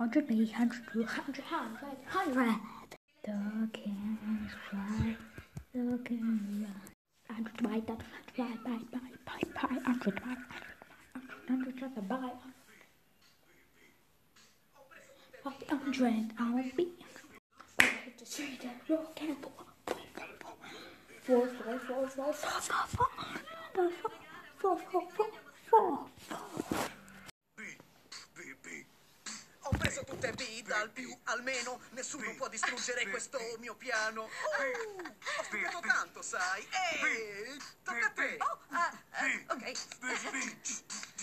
Hundred B, hundred two, hundred, hundred, hundred. The cans fly, the can run. Hundred by, hundred by, by, by, by, by, hundred by, hundred, hundred, hundred by. Five hundred, I'll be. To that. Tutte B dal più almeno nessuno può distruggere questo mio piano. Oh, ho studiato tanto, sai. Ehi, tocca a te. Oh, ah, eh, ok.